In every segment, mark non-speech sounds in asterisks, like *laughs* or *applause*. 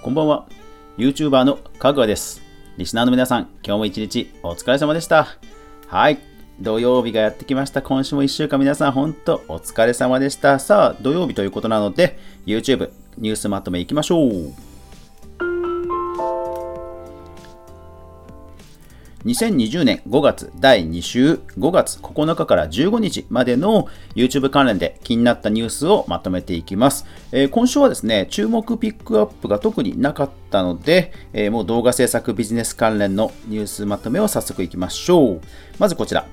こんばんは。YouTuber のかぐわです。リスナーの皆さん、今日も一日お疲れ様でした。はい。土曜日がやってきました。今週も1週間皆さん、本当お疲れ様でした。さあ、土曜日ということなので、YouTube ニュースまとめいきましょう。2020年5月第2週5月9日から15日までの YouTube 関連で気になったニュースをまとめていきます。えー今週はですね、注目ピックアップが特になかったので、えーもう動画制作ビジネス関連のニュースまとめを早速いきましょう。まずこちら。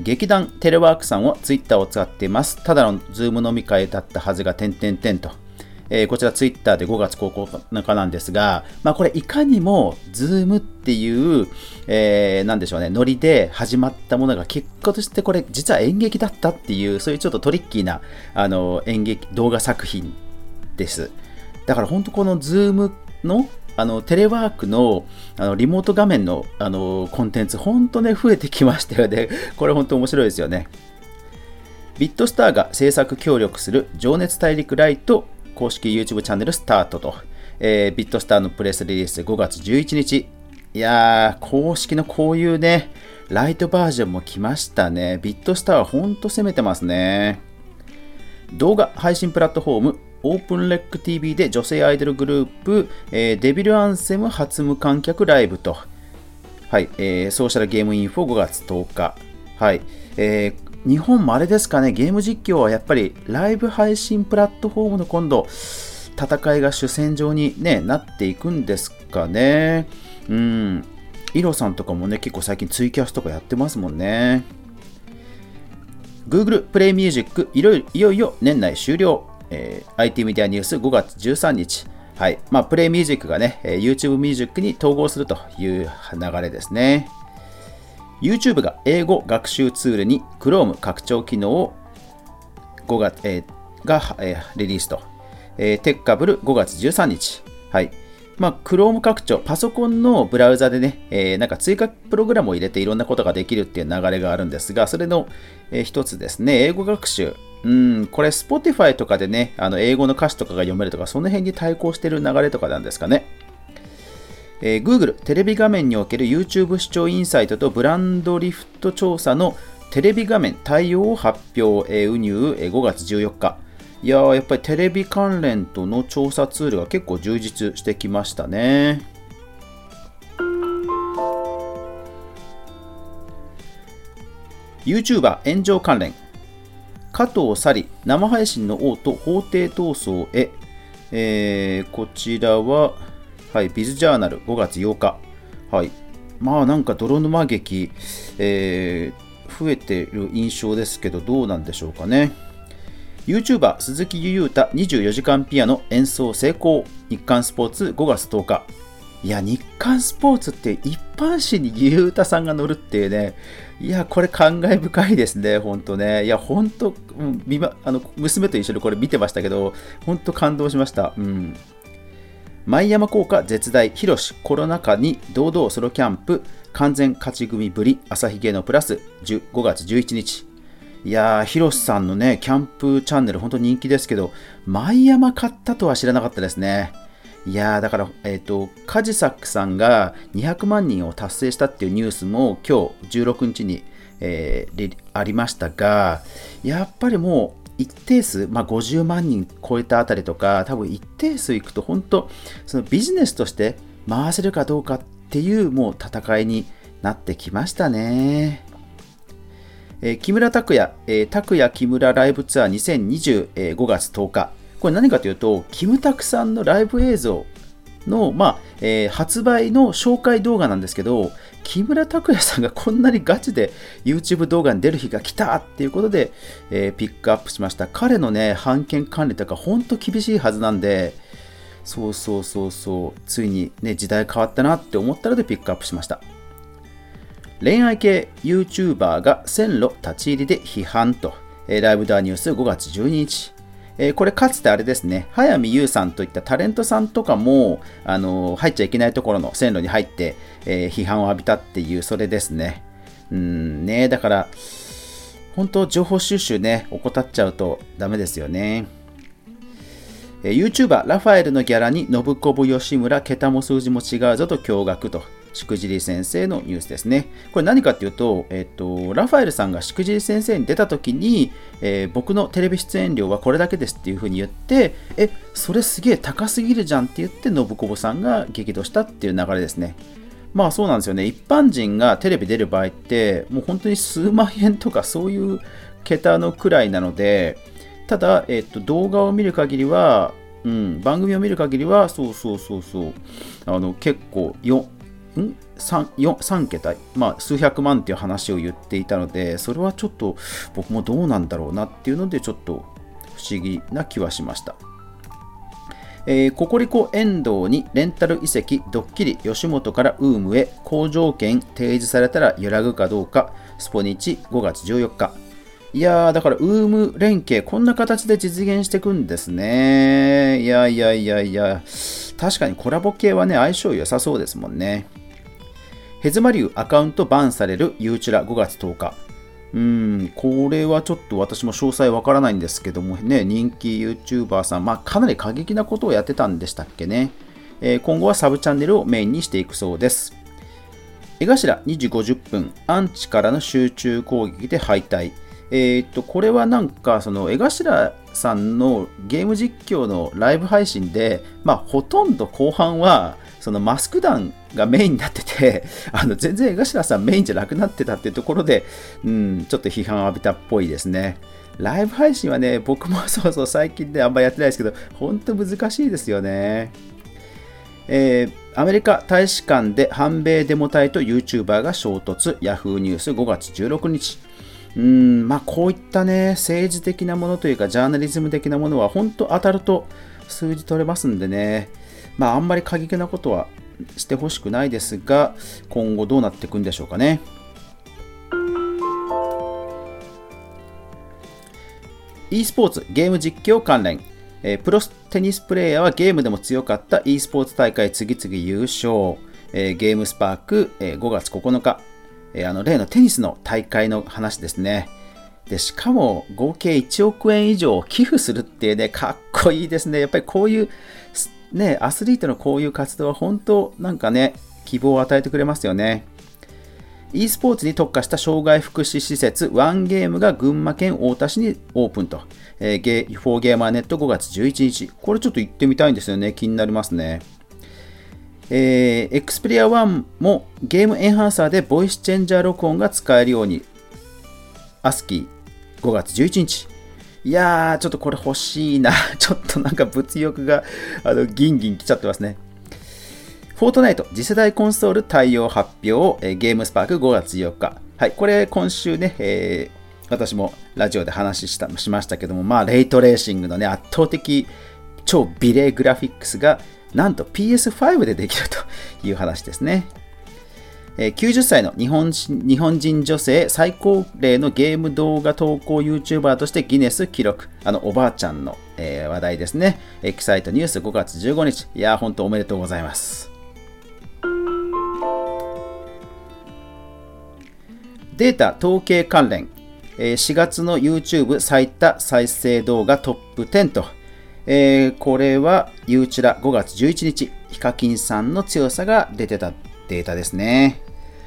劇団テレワークさんは Twitter を使っています。ただの Zoom 飲み会だったはずが点々点と。えーこちらツイッターで5月9日なんですが、まあ、これいかにも Zoom っていう、えーなんでしょうね、ノリで始まったものが結果としてこれ実は演劇だったっていう、そういうちょっとトリッキーなあの演劇動画作品です。だから本当この Zoom のあのテレワークのあのリモート画面のあのコンテンツ、本当ね、増えてきましたよね。*laughs* これ本当面白いですよね。ビットスターが制作協力する情熱大陸ライト公式 YouTube チャンネルスタートと、えービットスターのプレスリリース5月11日。いやー、公式のこういうね、ライトバージョンも来ましたね。ビットスターはほんと攻めてますね。動画配信プラットフォームオープンレック TV で女性アイドルグループ、えーデビルアンセム初無観客ライブと、はい、えーソーシャルゲームインフォ5月10日。はい、えー日本もあれですかね、ゲーム実況はやっぱりライブ配信プラットフォームの今度、戦いが主戦場に、ね、なっていくんですかね。うん。イロさんとかもね、結構最近ツイキャスとかやってますもんね。Google プレイミュージックいろいよいよ年内終了、えー IT メディアニュース5月13日、はいまあ、プレイミュージックがね、え YouTube ミュージックに統合するという流れですね。YouTube が英語学習ツールに Chrome 拡張機能を5月、えーが、えーリリースと、えーテッカブル5月13日。はい。まあ、Chrome 拡張、パソコンのブラウザでね、えーなんか追加プログラムを入れていろんなことができるっていう流れがあるんですが、それの、えー一つですね、英語学習。うん、これ Spotify とかでね、あの英語の歌詞とかが読めるとか、その辺に対抗している流れとかなんですかね。えー Google テレビ画面における YouTube 視聴インサイトとブランドリフト調査のテレビ画面対応を発表、えー運入、えー5月14日。いやー、やっぱりテレビ関連との調査ツールが結構充実してきましたね。YouTuber 炎上関連加藤紗里生配信の王と法廷闘争へ、えーこちらは、はい、ビズジャーナル5月8日。はい。まあなんか泥沼劇、えー増えてる印象ですけど、どうなんでしょうかね。YouTuber 鈴木ゆうた24時間ピアノ演奏成功日刊スポーツ5月10日いや日刊スポーツって一般紙にゆうたさんが乗るっていうねいやこれ感慨深いですね本当ねいや本当、うん、見まあの娘と一緒にこれ見てましたけど本当感動しましたうん舞山効果絶大。広しコロナ禍に堂々ソロキャンプ。完全勝ち組ぶり。朝日芸能プラス。5月11日。いやー、ヒロシさんのね、キャンプチャンネル、本当人気ですけど、舞山買ったとは知らなかったですね。いやー、だから、えっ、と、カジサックさんが200万人を達成したっていうニュースも今日16日に、えーありましたが、やっぱりもう一定数、まあ、50万人超えたあたりとか、多分一定数いくと、本当、そのビジネスとして回せるかどうかっていうもう戦いになってきましたね。えー木村拓哉、えー拓哉木村ライブツアー2020、えー5月10日。これ何かというと、キムタクさんのライブ映像の、まあえー発売の紹介動画なんですけど、木村拓哉さんがこんなにガチで YouTube 動画に出る日が来たっていうことで、えーピックアップしました。彼のね、版権管理とか本当厳しいはずなんで、そうそうそうそう、ついにね、時代変わったなって思ったのでピックアップしました。恋愛系 YouTuber が線路立ち入りで批判と、えーライブダーニュース5月12日。えーこれかつてあれですね、早見優さんといったタレントさんとかも、あのー入っちゃいけないところの線路に入って、えー批判を浴びたっていう、それですね。うんね、だから、本当情報収集ね、怠っちゃうとダメですよね。えー、YouTuber ラファエルのギャラに信子吉村、桁も数字も違うぞと驚愕と。しくじり先生のニュースですね。これ何かっていうと、えっと、ラファエルさんがしくじり先生に出た時に、えー、僕のテレビ出演料はこれだけですっていうふうに言って、え、それすげえ高すぎるじゃんって言って、信子さんが激怒したっていう流れですね。まあそうなんですよね。一般人がテレビ出る場合って、もう本当に数万円とかそういう桁のくらいなので、ただ、えっと、動画を見る限りは、うん、番組を見る限りは、そうそうそうそう、あの結構よ、ん？3, 4 3桁、まあ、数百万っていう話を言っていたので、それはちょっと僕もどうなんだろうなっていうので、ちょっと不思議な気はしました。えー、ココリコ遠藤にレンタル移籍、ドッキリ、吉本からウームへ、好条件提示されたら揺らぐかどうか、スポニチ5月14日。いやー、だからウーム連携、こんな形で実現していくんですね。いやいやいやいや、確かにコラボ系はね、相性良さそうですもんね。ヘズマリュアカウントバンされるユーチュラ5月10日。うん、これはちょっと私も詳細わからないんですけどもね、人気 YouTuber さん、まあ、かなり過激なことをやってたんでしたっけね。えー、今後はサブチャンネルをメインにしていくそうです。江頭2時50分、アンチからの集中攻撃で敗退。えー、っと、これはなんか、その江頭さんのゲーム実況のライブ配信で、まあ、ほとんど後半は、そのマスク団がメインになってて、*laughs* あの全然江頭さんメインじゃなくなってたっていうところで、うん、ちょっと批判を浴びたっぽいですね。ライブ配信はね、僕も *laughs* そうそう最近であんまやってないですけど、本当難しいですよね。えー、アメリカ大使館で反米デモ隊と YouTuber が衝突、Yahoo ニュース5月16日。うん、まあこういったね、政治的なものというか、ジャーナリズム的なものは本当当たると数字取れますんでね、まあ、あんまり過激なことはしてほしくないですが、今後どうなっていくんでしょうかね。e スポーツゲーム実況関連、えー、プロテニスプレーヤーはゲームでも強かった e スポーツ大会次々優勝、えー、ゲームスパーク、えー、5月9日、えー、あの例のテニスの大会の話ですね。でしかも合計1億円以上寄付するっていうね、かっこいいですね。やっぱりこういうね、アスリートのこういう活動は本当なんかね、希望を与えてくれますよね。e スポーツに特化した障害福祉施設ワンゲームが群馬県太田市にオープンと、えー、ゲフォーゲーマーネット5月11日。これちょっと行ってみたいんですよね。気になりますね。えー、X プレイヤー1もゲームエンハンサーでボイスチェンジャー録音が使えるように、アスキー5月11日。いやー、ちょっとこれ欲しいな。*laughs* ちょっとなんか物欲があのギンギン来ちゃってますね。フォートナイト次世代コンソール対応発表、えゲームスパーク5月4日。はい、これ今週ね、えー、私もラジオで話したしましたけども、まあ、レイトレーシングのね、圧倒的超美麗グラフィックスがなんと PS5 でできるという話ですね。90歳の日本日本人女性最高齢のゲーム動画投稿 YouTuber としてギネス記録。あの、おばあちゃんの、えー、話題ですね。エキサイトニュース5月15日。いやー、本当おめでとうございます。データ統計関連。4月の YouTube 最多再生動画トップ10と。えー、これは、ユーチュラ5月11日、ヒカキンさんの強さが出てたデータですね。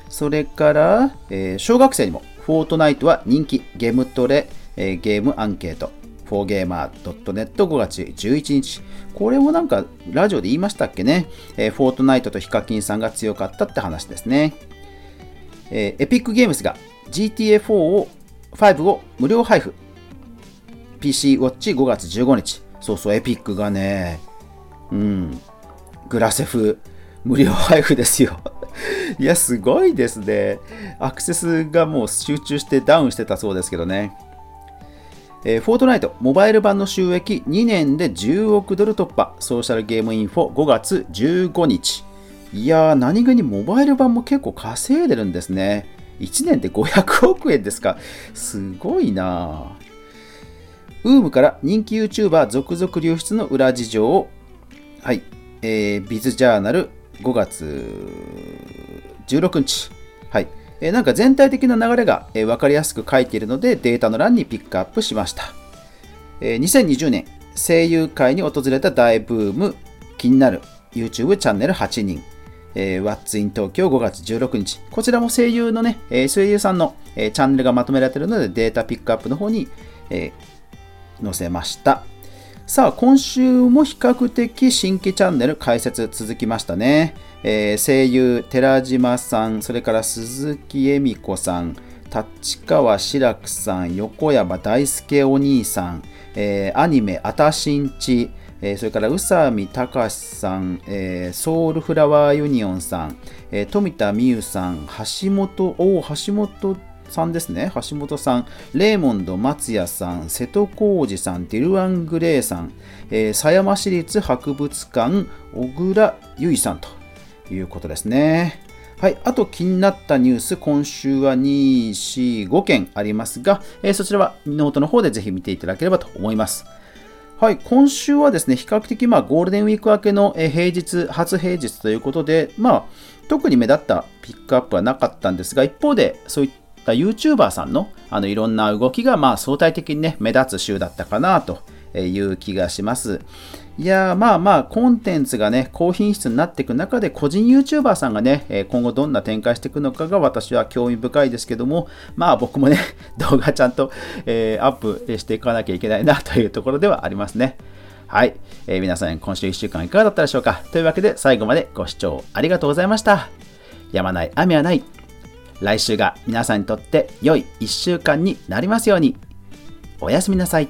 それから、えー、小学生にも、フォートナイトは人気、ゲームトレ、えー、ゲームアンケート、フォーゲーマー .net5 月11日。これもなんかラジオで言いましたっけね？えー、フォートナイトとヒカキンさんが強かったって話ですね。えー、エピックゲームズが GTA4 を5を無料配布。PC ウォッチ5月15日。そうそう、エピックがね、うん、グラセフ無料配布ですよいや、すごいですね。アクセスがもう集中してダウンしてたそうですけどね。えー、フォートナイト、モバイル版の収益2年で10億ドル突破。ソーシャルゲームインフォ5月15日。いやー、何気にモバイル版も結構稼いでるんですね。1年で500億円ですか。すごいなウームから人気 YouTuber 続々流出の裏事情を、はい、えー、ビズジャーナル5月16日。はい。えなんか全体的な流れが、え分かりやすく書いているのでデータの欄にピックアップしました。え2020年声優界に訪れた大ブーム、気になる YouTube チャンネル8人、えー、What's in 東京5月16日。こちらも声優のね、え、声優さんの、え、チャンネルがまとめられているので、データピックアップの方に、え、載せました。さあ、今週も比較的新規チャンネル開設続きましたね。えー、声優、寺島さん、それから鈴木恵美子さん、立川志らくさん、横山大輔お兄さん、えー、アニメ、あたしんち、えー、それから宇佐美隆さん、えー、ソウルフラワーユニオンさん、えー、富田美優さん、橋本、お橋本さんですね。橋本さん、レーモンド松屋さん、瀬戸康史さん、 DIR EN GREY さん、えー、狭山市立博物館、小倉唯さんということですね。はい。あと気になったニュース、今週は2、4、5件ありますが、えー、そちらはノートの方でぜひ見ていただければと思います。はい、今週はですね、比較的まあゴールデンウィーク明けの平日、初平日ということで、まあ、特に目立ったピックアップはなかったんですが、一方でそういった YouTuber さんのあのいろんな動きがまあ相対的にね、目立つ週だったかなという気がします。いやまあまあ、コンテンツがね、高品質になっていく中で、個人 YouTuber さんがね、今後どんな展開していくのかが私は興味深いですけども、まあ僕もね、*laughs* 動画ちゃんと、えー、アップしていかなきゃいけないなというところではありますね。はい、えー、皆さん今週1週間いかがだったでしょうか？というわけで最後までご視聴ありがとうございました。やまない雨はない。来週が皆さんにとって良い1週間になりますように。おやすみなさい。